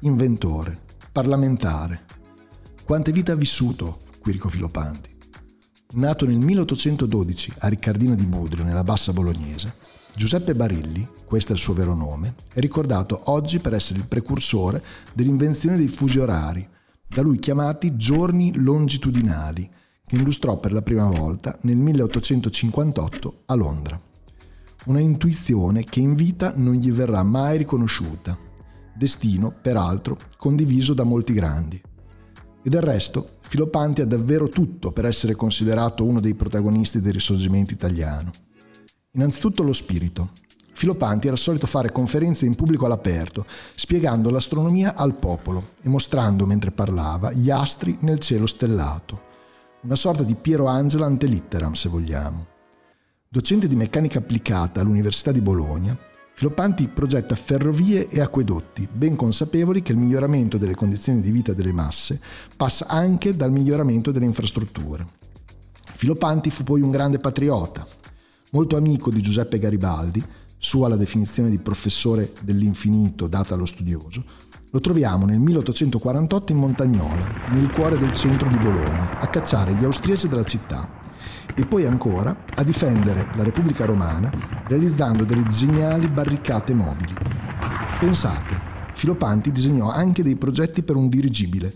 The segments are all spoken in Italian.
inventore, parlamentare. Quante vite ha vissuto Quirico Filopanti? Nato nel 1812 a Riccardina di Budrio, nella bassa bolognese, Giuseppe Barilli, questo è il suo vero nome, è ricordato oggi per essere il precursore dell'invenzione dei fusi orari, da lui chiamati giorni longitudinali, che illustrò per la prima volta nel 1858 a Londra una intuizione che in vita non gli verrà mai riconosciuta, destino, peraltro, condiviso da molti grandi. E del resto, Filopanti ha davvero tutto per essere considerato uno dei protagonisti del risorgimento italiano. Innanzitutto lo spirito. Filopanti era solito fare conferenze in pubblico all'aperto, spiegando l'astronomia al popolo e mostrando mentre parlava gli astri nel cielo stellato. Una sorta di Piero Angela ante litteram, se vogliamo. Docente di meccanica applicata all'Università di Bologna, Filopanti progetta ferrovie e acquedotti, ben consapevoli che il miglioramento delle condizioni di vita delle masse passa anche dal miglioramento delle infrastrutture. Filopanti fu poi un grande patriota, molto amico di Giuseppe Garibaldi, sua la definizione di professore dell'infinito data allo studioso, lo troviamo nel 1848 in Montagnola, nel cuore del centro di Bologna, a cacciare gli austriaci dalla città e poi ancora a difendere la Repubblica Romana realizzando delle geniali barricate mobili. Pensate, Filopanti disegnò anche dei progetti per un dirigibile,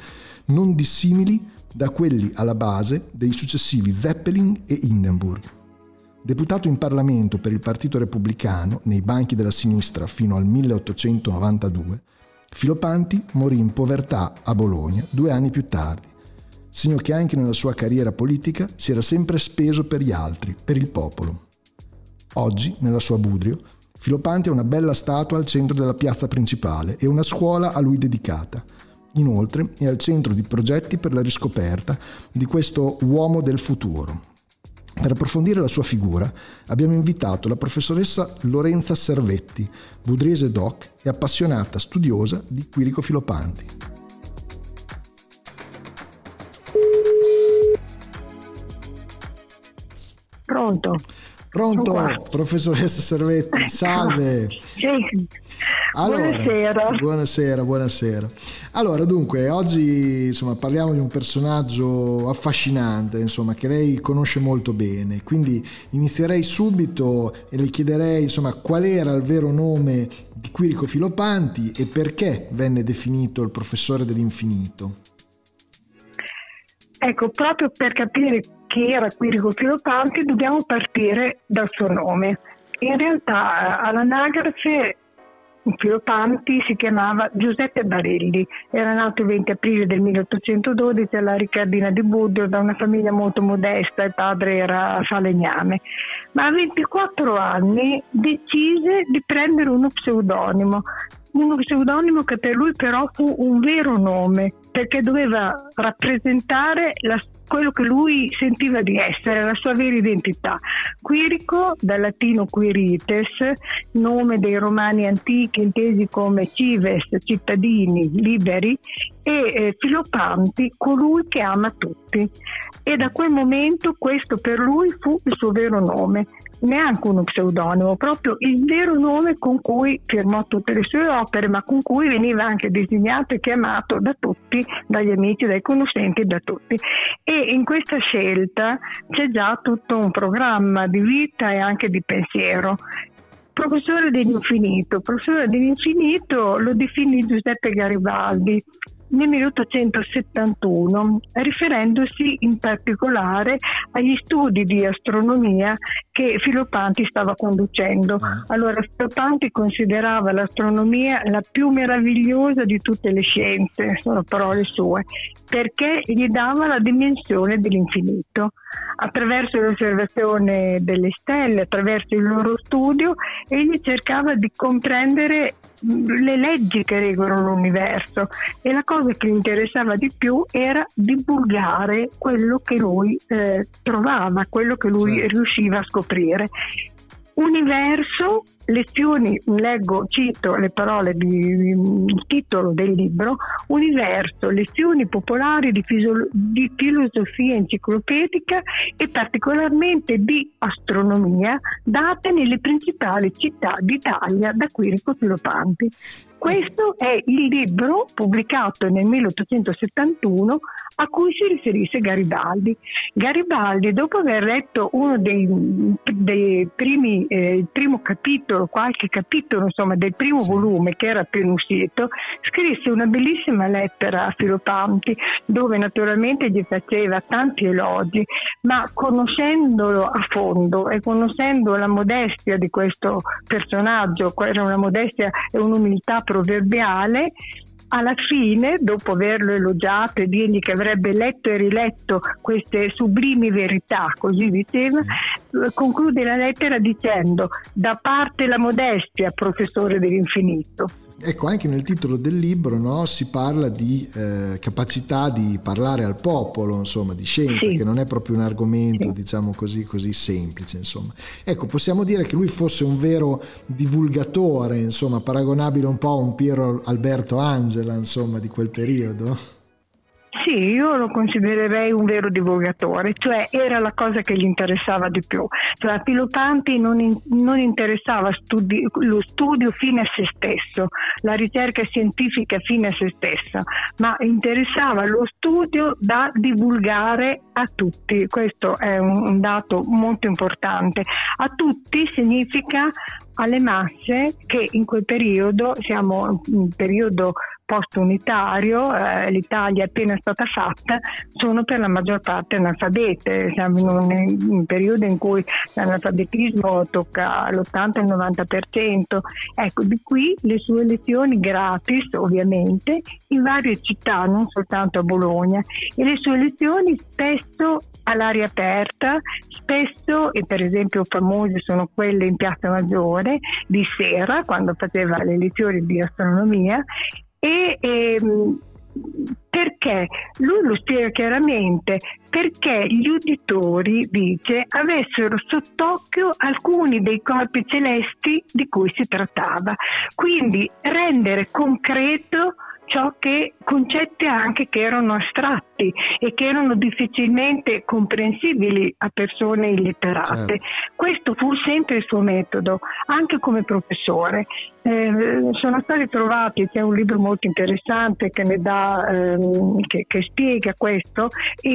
non dissimili da quelli alla base dei successivi Zeppelin e Hindenburg. Deputato in Parlamento per il Partito Repubblicano nei banchi della sinistra fino al 1892, Filopanti morì in povertà a Bologna due anni più tardi segno che anche nella sua carriera politica si era sempre speso per gli altri, per il popolo. Oggi, nella sua Budrio, Filopanti ha una bella statua al centro della piazza principale e una scuola a lui dedicata. Inoltre è al centro di progetti per la riscoperta di questo uomo del futuro. Per approfondire la sua figura abbiamo invitato la professoressa Lorenza Servetti, budriese doc e appassionata studiosa di Quirico Filopanti. Pronto? Pronto, professoressa Servetti, salve. sì. Allora, buonasera. Buonasera, buonasera. Allora, dunque, oggi insomma, parliamo di un personaggio affascinante, insomma, che lei conosce molto bene. Quindi inizierei subito e le chiederei, insomma, qual era il vero nome di Quirico Filopanti e perché venne definito il professore dell'infinito. Ecco, proprio per capire chi era Quirico Filopanti dobbiamo partire dal suo nome. In realtà all'anagrafe Filopanti si chiamava Giuseppe Barelli, era nato il 20 aprile del 1812 alla Riccardina di Budrio da una famiglia molto modesta, il padre era falegname, ma a 24 anni decise di prendere uno pseudonimo, uno pseudonimo che per lui però fu un vero nome, perché doveva rappresentare la, quello che lui sentiva di essere, la sua vera identità. Quirico, dal latino quirites, nome dei romani antichi intesi come cives, cittadini, liberi, e eh, Filopanti, colui che ama tutti. E da quel momento questo per lui fu il suo vero nome neanche uno pseudonimo, proprio il vero nome con cui firmò tutte le sue opere, ma con cui veniva anche designato e chiamato da tutti, dagli amici, dai conoscenti, da tutti. E in questa scelta c'è già tutto un programma di vita e anche di pensiero professore dell'infinito. Professore dell'infinito lo definì Giuseppe Garibaldi nel 1871, riferendosi in particolare agli studi di astronomia che Filopanti stava conducendo. Ah. Allora, Filopanti considerava l'astronomia la più meravigliosa di tutte le scienze, sono parole sue, perché gli dava la dimensione dell'infinito. Attraverso l'osservazione delle stelle, attraverso il loro studio, egli cercava di comprendere le leggi che regolano l'universo e la cosa che gli interessava di più era divulgare quello che lui eh, trovava, quello che lui sì. riusciva a scoprire. Universo, lezioni, leggo, cito le parole del titolo del libro, Universo, lezioni popolari di, fisio- di, filosofia enciclopedica e particolarmente di astronomia date nelle principali città d'Italia da Quirico Filopanti. Questo è il libro pubblicato nel 1871 a cui si riferisse Garibaldi. Garibaldi, dopo aver letto uno dei, dei primi, eh, il primo capitolo, qualche capitolo insomma, del primo sì. volume che era appena uscito, scrisse una bellissima lettera a Filopanti dove naturalmente gli faceva tanti elogi, ma conoscendolo a fondo e conoscendo la modestia di questo personaggio, era una modestia e un'umiltà proverbiale, alla fine, dopo averlo elogiato e dirgli che avrebbe letto e riletto queste sublimi verità, così diceva, conclude la lettera dicendo da parte la modestia, professore dell'infinito. Ecco, anche nel titolo del libro no, si parla di eh, capacità di parlare al popolo, insomma, di scienza, sì. che non è proprio un argomento, sì. diciamo così, così semplice, insomma. Ecco, possiamo dire che lui fosse un vero divulgatore, insomma, paragonabile un po' a un Piero Alberto Angela, insomma, di quel periodo? Sì, io lo considererei un vero divulgatore, cioè era la cosa che gli interessava di più. Cioè, a Pilopanti non, in, non interessava studi, lo studio fine a se stesso, la ricerca scientifica fine a se stessa, ma interessava lo studio da divulgare a tutti. Questo è un, un dato molto importante. A tutti significa alle masse che in quel periodo, siamo in un periodo post-unitario, eh, l'Italia è appena stata fatta, sono per la maggior parte analfabete. Siamo in un, in un periodo in cui l'analfabetismo tocca l'80-90%. Ecco, di qui le sue lezioni gratis, ovviamente, in varie città, non soltanto a Bologna, e le sue lezioni spesso all'aria aperta, spesso, e per esempio famose sono quelle in Piazza Maggiore, di sera, quando faceva le lezioni di astronomia, e ehm, perché? Lui lo spiega chiaramente perché gli uditori dice avessero sott'occhio alcuni dei corpi celesti di cui si trattava. Quindi rendere concreto ciò che concetti anche che erano astratti e che erano difficilmente comprensibili a persone illetterate. Certo. Questo fu sempre il suo metodo, anche come professore. Eh, sono stati trovati, c'è un libro molto interessante che, ne dà, ehm, che, che spiega questo,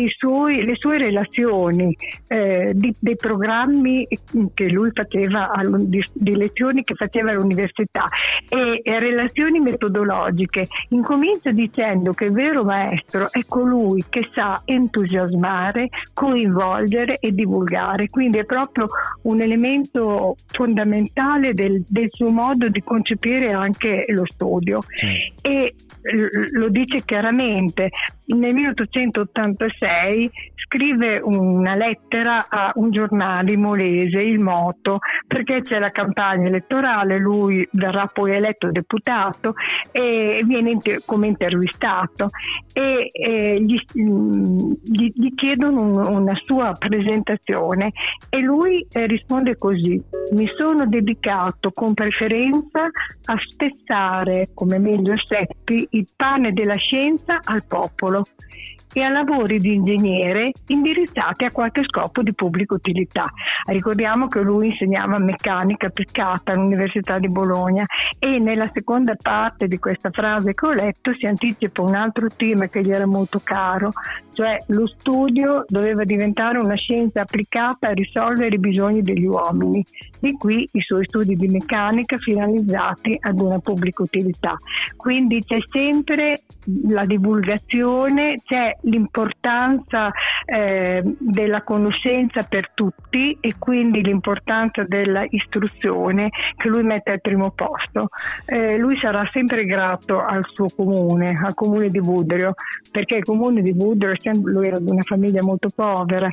suoi, le sue relazioni eh, di, dei programmi che lui faceva, di, di, lezioni che faceva all'università e, e relazioni metodologiche. Incomincia dicendo che il vero maestro è colui che sa entusiasmare, coinvolgere e divulgare, quindi è proprio un elemento fondamentale del, del suo modo di concepire anche lo studio sì. e lo dice chiaramente. Nel 1886 scrive una lettera a un giornale molese, il Moto, perché c'è la campagna elettorale, lui verrà poi eletto deputato e viene inter- come intervistato. E, e gli, gli, gli, chiedono un, una sua presentazione e lui eh, risponde così, mi sono dedicato con preferenza a spezzare, come meglio seppi, il pane della scienza al popolo Então, e a lavori di ingegnere indirizzati a qualche scopo di pubblica utilità. Ricordiamo che lui insegnava meccanica applicata all'Università di Bologna e nella seconda parte di questa frase che ho letto si anticipa un altro tema che gli era molto caro, cioè lo studio doveva diventare una scienza applicata a risolvere i bisogni degli uomini. Di qui i suoi studi di meccanica finalizzati ad una pubblica utilità. Quindi c'è sempre la divulgazione, c'è l'importanza eh, della conoscenza per tutti e quindi l'importanza dell'istruzione che lui mette al primo posto. Eh, lui sarà sempre grato al suo comune, al comune di Budrio, perché il comune di Budrio, lui era di una famiglia molto povera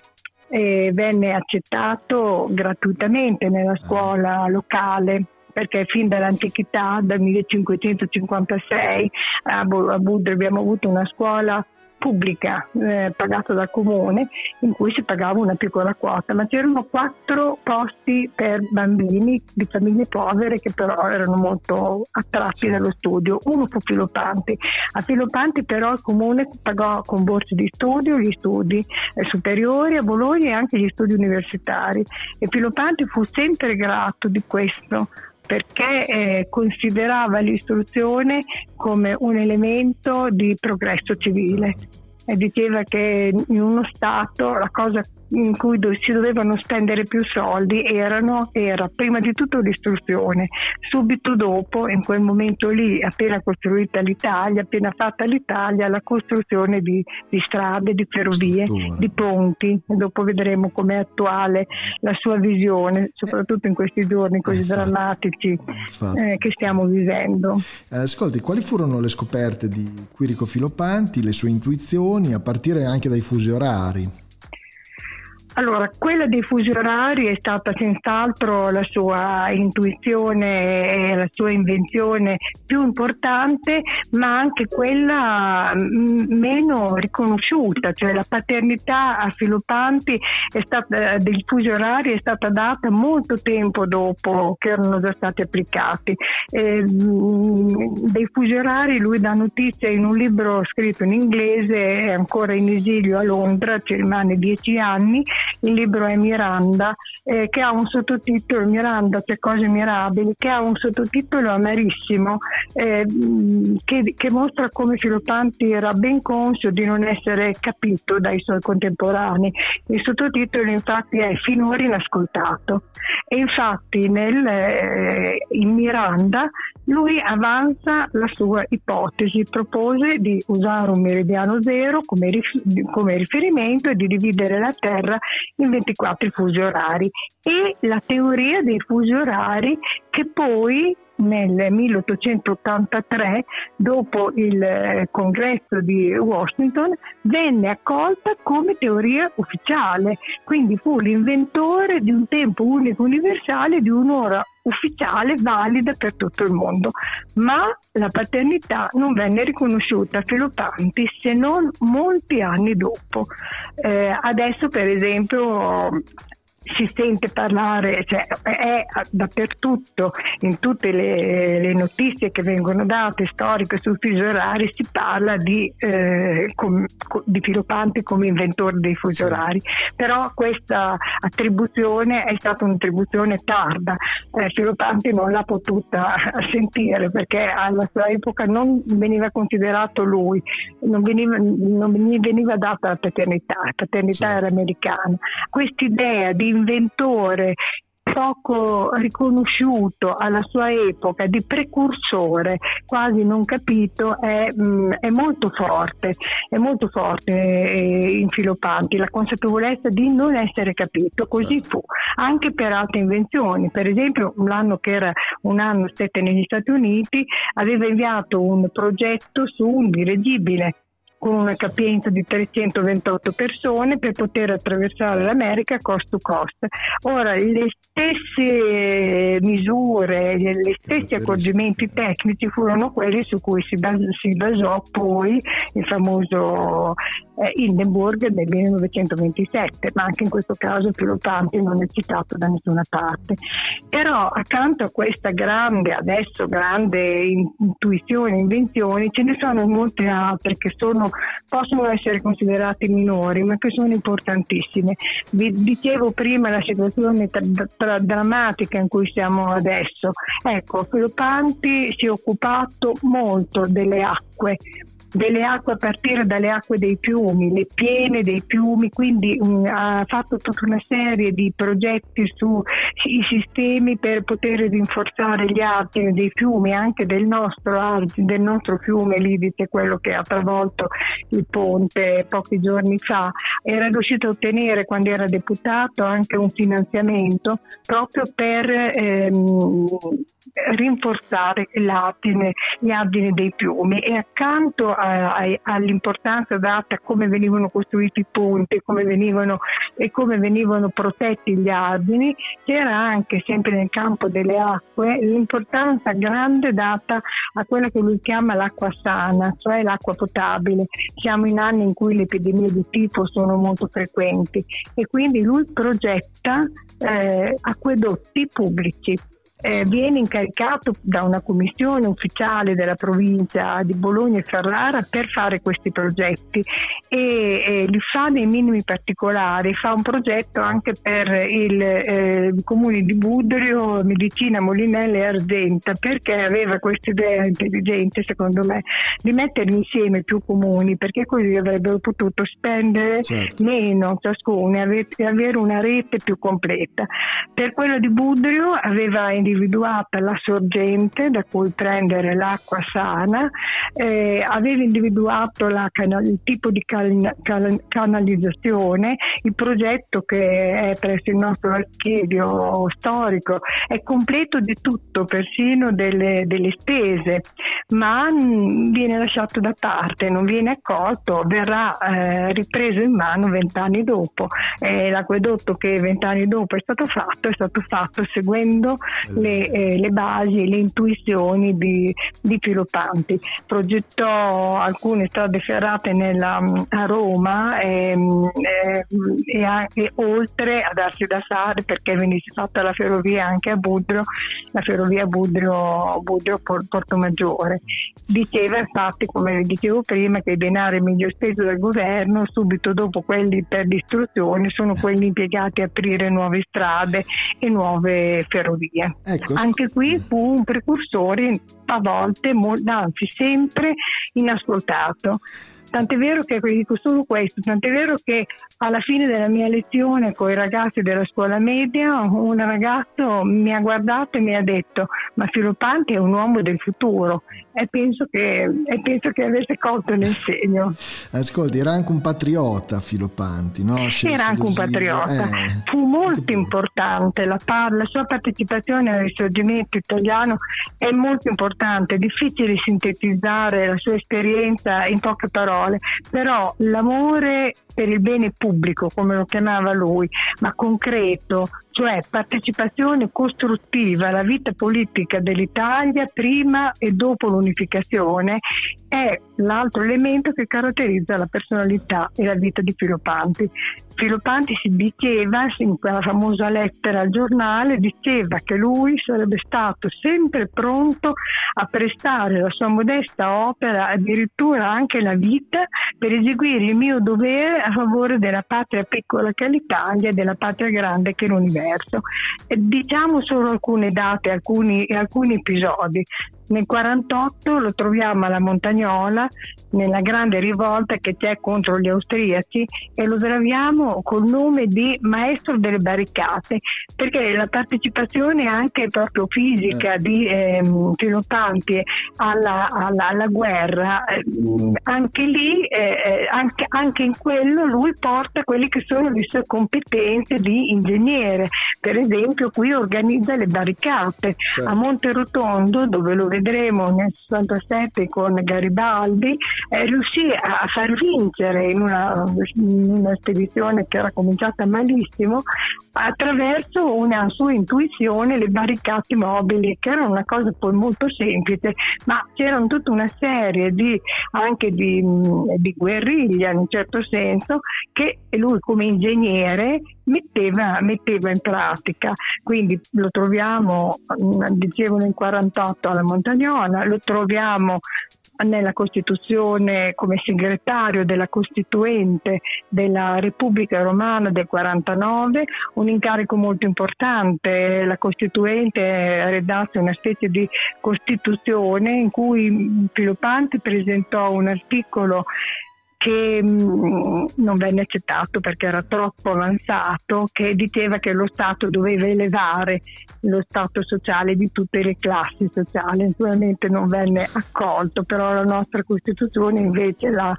e venne accettato gratuitamente nella scuola locale perché fin dall'antichità, dal 1556 a Budrio abbiamo avuto una scuola pubblica eh, pagata dal comune in cui si pagava una piccola quota, ma c'erano quattro posti per bambini di famiglie povere che però erano molto attratti dallo studio. Uno fu Filopanti. A Filopanti però il comune pagò con borse di studio gli studi eh, superiori a Bologna e anche gli studi universitari e Filopanti fu sempre grato di questo perché eh, considerava l'istruzione come un elemento di progresso civile. E diceva che in uno Stato la cosa in cui si dovevano spendere più soldi erano, era prima di tutto l'istruzione, subito dopo, in quel momento lì, appena costruita l'Italia, appena fatta l'Italia, la costruzione di, di strade, di ferrovie, Struttura. di ponti. Dopo vedremo com'è attuale la sua visione, soprattutto in questi giorni così infatti, drammatici eh, che stiamo vivendo. Eh, ascolti, quali furono le scoperte di Quirico Filopanti, le sue intuizioni, a partire anche dai fusi orari? Allora, quella dei fusi orari è stata senz'altro la sua intuizione e la sua invenzione più importante, ma anche quella meno riconosciuta, cioè la paternità a Filopanti stata, dei fusi orari è stata data molto tempo dopo che erano già stati applicati. Eh, dei fusi orari lui dà notizia in un libro scritto in inglese, è ancora in esilio a Londra, ci rimane dieci anni il libro è Miranda, eh, che ha un sottotitolo, Miranda, c'è cose mirabili, che ha un sottotitolo amarissimo, eh, che, che, mostra come Filopanti era ben conscio di non essere capito dai suoi contemporanei. Il sottotitolo infatti è Finora inascoltato. E infatti nel, eh, in Miranda lui avanza la sua ipotesi, propose di usare un meridiano zero come, rif- come riferimento e di dividere la Terra in 24 fusi orari e la teoria dei fusi orari che poi nel 1883, dopo il eh, congresso di Washington, venne accolta come teoria ufficiale, quindi fu l'inventore di un tempo unico universale di un'ora ufficiale valida per tutto il mondo, ma la paternità non venne riconosciuta a Filopanti se non molti anni dopo. Eh, adesso per esempio si sente parlare, cioè è dappertutto, in tutte le, le, notizie che vengono date storiche sul fuso orario si parla di, eh, com, di Filopanti come inventore dei fusi orari, però questa attribuzione è stata un'attribuzione tarda, eh, Filopanti non l'ha potuta sentire perché alla sua epoca non veniva considerato lui, non veniva, non veniva data la paternità, la paternità sì. era americana. Quest'idea di inventore poco riconosciuto alla sua epoca di precursore, quasi non capito, è, mm, è molto forte, è molto forte eh, in Filopanti, la consapevolezza di non essere capito, così fu, anche per altre invenzioni, per esempio l'anno che era un anno stette negli Stati Uniti aveva inviato un progetto su un dirigibile con una capienza di 328 persone per poter attraversare l'America cost to cost. Ora, le stesse misure, gli stessi accorgimenti tecnici furono quelli su cui si si basò poi il famoso eh, Hindenburg del 1927, ma anche in questo caso Filopanti non è citato da nessuna parte. Però accanto a questa grande, adesso grande intuizione, invenzione, ce ne sono molte altre che sono possono essere considerate minori, ma che sono importantissime. Vi dicevo prima la situazione tra, tra drammatica in cui siamo adesso. Ecco, Filopanti si è occupato molto delle acque, delle acque a partire dalle acque dei fiumi, le piene dei fiumi, quindi mh, mm, ha fatto tutta una serie di progetti sui sistemi per poter rinforzare gli argini dei fiumi, anche del nostro, del nostro fiume Lidice, quello che ha travolto il ponte pochi giorni fa. Era riuscito a ottenere quando era deputato anche un finanziamento proprio per ehm, rinforzare l'ardine, gli ardini dei fiumi e accanto a, all'importanza data a come venivano costruiti i ponti, come venivano e come venivano protetti gli argini, c'era anche sempre nel campo delle acque l'importanza grande data a quella che lui chiama l'acqua sana, cioè l'acqua potabile. Siamo in anni in cui le epidemie di tifo sono molto frequenti e quindi lui progetta eh, acquedotti pubblici eh, viene incaricato da una commissione ufficiale della provincia di Bologna e Ferrara per fare questi progetti e, e li fa nei minimi particolari, fa un progetto anche per il eh, comune di Budrio, Medicina, Molinelle e Argenta perché aveva questa idea intelligente secondo me di mettere insieme più comuni perché così avrebbero potuto spendere certo. meno ciascuno e avere una rete più completa. Per quello di Budrio aveva individuato individuata la sorgente da cui prendere l'acqua sana, eh, aveva individuato canal- il tipo di cal- cal- canalizzazione, il progetto che è presso il nostro archivio storico è completo di tutto, persino delle, delle spese, ma mh, viene lasciato da parte, non viene accolto, verrà eh, ripreso in mano vent'anni dopo. Eh, l'acquedotto che vent'anni dopo è stato fatto è stato fatto seguendo le, eh, le basi, le intuizioni di, di Filopanti. Progettò alcune strade ferrate nella, a Roma ehm, eh, e, anche oltre a darsi da fare perché venisse fatta la ferrovia anche a Budrio, la ferrovia Budrio, Budrio Porto Maggiore. Diceva infatti, come dicevo prima, che i denari meglio spesi dal governo subito dopo quelli per l'istruzione sono quelli impiegati a aprire nuove strade e nuove ferrovie. Ecco, anche qui fu un precursore a volte, anzi sempre inascoltato. Tant'è vero che dico solo questo, tant'è vero che alla fine della mia lezione con i ragazzi della scuola media un ragazzo mi ha guardato e mi ha detto ma Filopanti è un uomo del futuro e penso che, e penso che avesse colto nel segno. Ascolti, era anche un patriota Filopanti, no? Scelse era anche un patriota, eh. fu molto importante, la, la sua partecipazione al risorgimento italiano è molto importante, è difficile sintetizzare la sua esperienza in poche parole, però l'amore per il bene pubblico, come lo chiamava lui, ma concreto, cioè partecipazione costruttiva alla vita politica dell'Italia prima e dopo l'unificazione, è l'altro elemento che caratterizza la personalità e la vita di Filopanti. Filopanti si diceva, in quella famosa lettera al giornale, diceva che lui sarebbe stato sempre pronto a prestare la sua modesta opera, addirittura anche la vita, per eseguire il mio dovere a favore della patria piccola che è l'Italia e della patria grande che è l'universo. Diciamo solo alcune date, alcuni, alcuni episodi. Nel 48 lo troviamo alla Montagnola, nella grande rivolta che c'è contro gli austriaci e lo troviamo col nome di maestro delle barricate, perché la partecipazione anche proprio fisica eh. di eh, alla, alla, alla guerra, eh, anche lì, eh, eh, anche, anche in quello lui porta quelle che sono le sue competenze di ingegnere. Per esempio qui organizza le barricate certo. a Monte Rotondo dove lo vedremo nel 67 con Garibaldi, eh, riuscì a far vincere in una, in una, spedizione che era cominciata malissimo attraverso una sua intuizione le barricate mobili, che era una cosa poi molto semplice, ma c'erano tutta una serie di, anche di, di guerriglia in un certo senso che lui come ingegnere metteva, metteva in pratica. Quindi lo troviamo, dicevo, nel 48 alla Montagnola, lo troviamo nella Costituzione come segretario della Costituente della Repubblica Romana del 49, un incarico molto importante. La Costituente redasse una specie di Costituzione in cui Pilopanti presentò un articolo che mh, mm, non venne accettato perché era troppo avanzato, che diceva che lo Stato doveva elevare lo Stato sociale di tutte le classi sociali. Naturalmente non venne accolto, però la nostra Costituzione invece l'ha,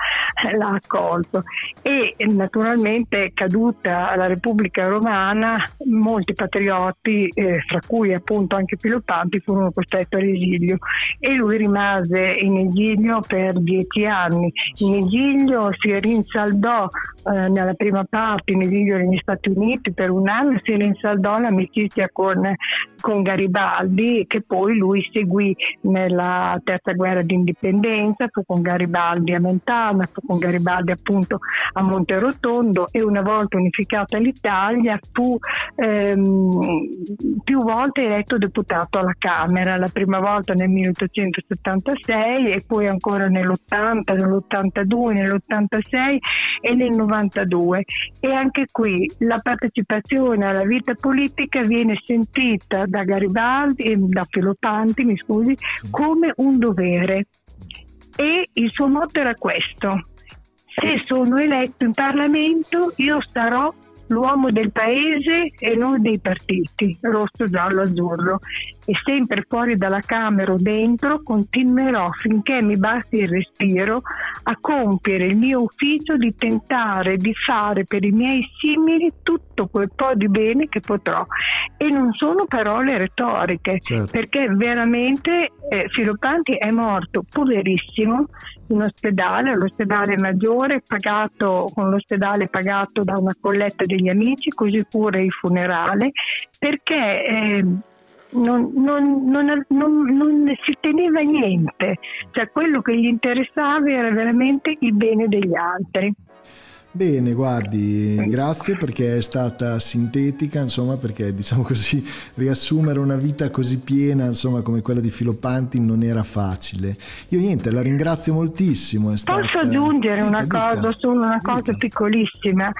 l'ha accolto. E naturalmente caduta la Repubblica Romana, molti patrioti, eh, fra cui appunto anche Pilopanti, furono costretti all'esilio e lui rimase in esilio per dieci anni. In esilio Budrio si rinsaldò eh, nella prima parte in esilio negli Stati Uniti per un anno, si rinsaldò l'amicizia con, con Garibaldi che poi lui seguì nella terza guerra d'indipendenza, fu con Garibaldi a Mentana, fu con Garibaldi appunto a Monterotondo e una volta unificata l'Italia fu ehm, più volte eletto deputato alla Camera, la prima volta nel 1876 e poi ancora nell'80, nell'82, nell'86 e nel 92 e anche qui la partecipazione alla vita politica viene sentita da Garibaldi e da Filopanti, mi scusi, come un dovere. E il suo motto era questo se sono eletto in Parlamento io starò l'uomo del paese e non dei partiti, rosso, giallo, azzurro. E sempre fuori dalla Camera o dentro continuerò finché mi basti il respiro a compiere il mio ufficio di tentare di fare per i miei simili tutto quel po' di bene che potrò. E non sono parole retoriche, certo. perché veramente eh, Filopanti è morto poverissimo in ospedale, all'ospedale maggiore, pagato, con l'ospedale pagato da una colletta degli amici, così pure il funerale, perché eh, non, non, non, non, si teneva niente, cioè quello che gli interessava era veramente il bene degli altri. Bene, guardi, grazie perché è stata sintetica, insomma, perché diciamo così riassumere una vita così piena, insomma, come quella di Filopanti non era facile. Io niente, la ringrazio moltissimo. Stata... Posso aggiungere dica, una dica, cosa, solo una dica. cosa piccolissima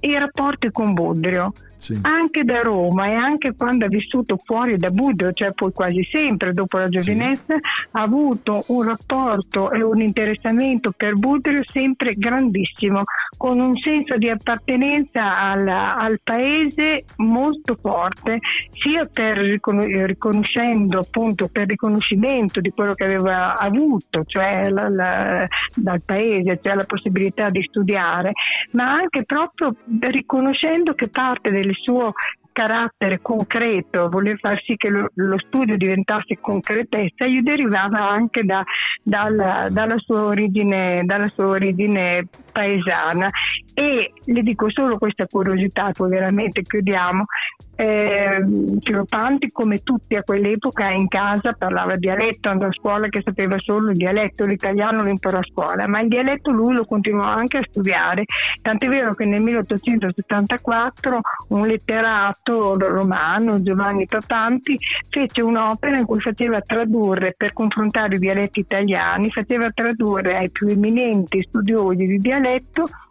i rapporti con Budrio. Sì. Anche da Roma e anche quando ha vissuto fuori da Budrio, cioè poi quasi sempre dopo la giovinezza, sì. ha avuto un rapporto e un interessamento per Budrio sempre grandissimo, con un senso di appartenenza al, al paese molto forte, sia per riconoscendo appunto per riconoscimento di quello che aveva avuto, cioè la, la, dal paese, cioè la possibilità di studiare, ma anche proprio riconoscendo che parte del suo carattere concreto, voler far sì che lo, lo studio diventasse concretezza, gli derivava anche da, dalla, dalla, sua origine, dalla sua origine paesana. E le dico solo questa curiosità, poi veramente chiudiamo. Eh, Filopanti, come tutti a quell'epoca, in casa parlava dialetto, andò a scuola che sapeva solo il dialetto, l'italiano lo imparò a scuola, ma il dialetto lui lo continuò anche a studiare, tant'è vero che nel 1874 un letterato romano, Giovanni Papanti, fece un'opera in cui faceva tradurre, per confrontare i dialetti italiani, faceva tradurre ai più eminenti studiosi di dialetto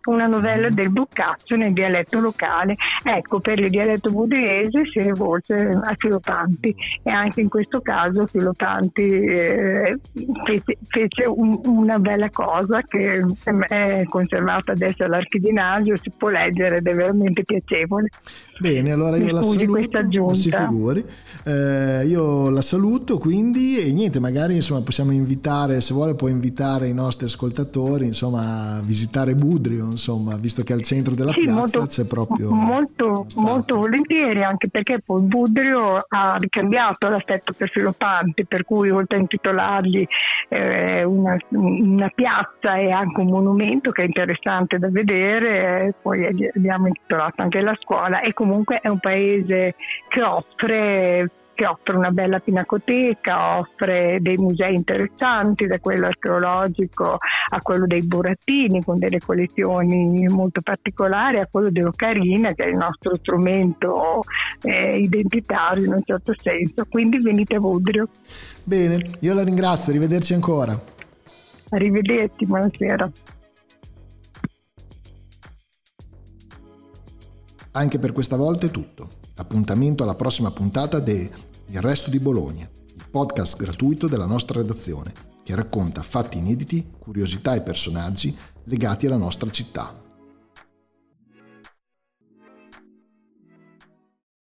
una novella del Boccaccio nel dialetto locale. Ecco, per il dialetto budriese si rivolse a Filopanti e anche in questo caso Filopanti eh, fece, fece un, una bella cosa che è conservata adesso all'Archiginasio, si può leggere ed è veramente piacevole. Bene, allora io la saluto, si figuri. Eh, io la saluto quindi e niente, magari insomma possiamo invitare, se vuole può invitare i nostri ascoltatori insomma a visitare Budrio, insomma, visto che al centro della sì, piazza molto, c'è proprio... Molto, molto volentieri, anche perché poi Budrio ha ricambiato l'aspetto per Filopanti, per cui oltre a intitolargli eh, una, una, piazza e anche un monumento che è interessante da vedere, poi abbiamo intitolato anche la scuola e comunque è un paese che offre che offre una bella pinacoteca, offre dei musei interessanti, da quello archeologico a quello dei burattini con delle collezioni molto particolari, a quello dell'ocarina che è il nostro strumento eh, identitario in un certo senso. Quindi venite a Budrio. Bene, io la ringrazio, arrivederci ancora. Arrivederci, buonasera. Anche per questa volta è tutto. Appuntamento alla prossima puntata de Il Resto di Bologna, il podcast gratuito della nostra redazione, che racconta fatti inediti, curiosità e personaggi legati alla nostra città.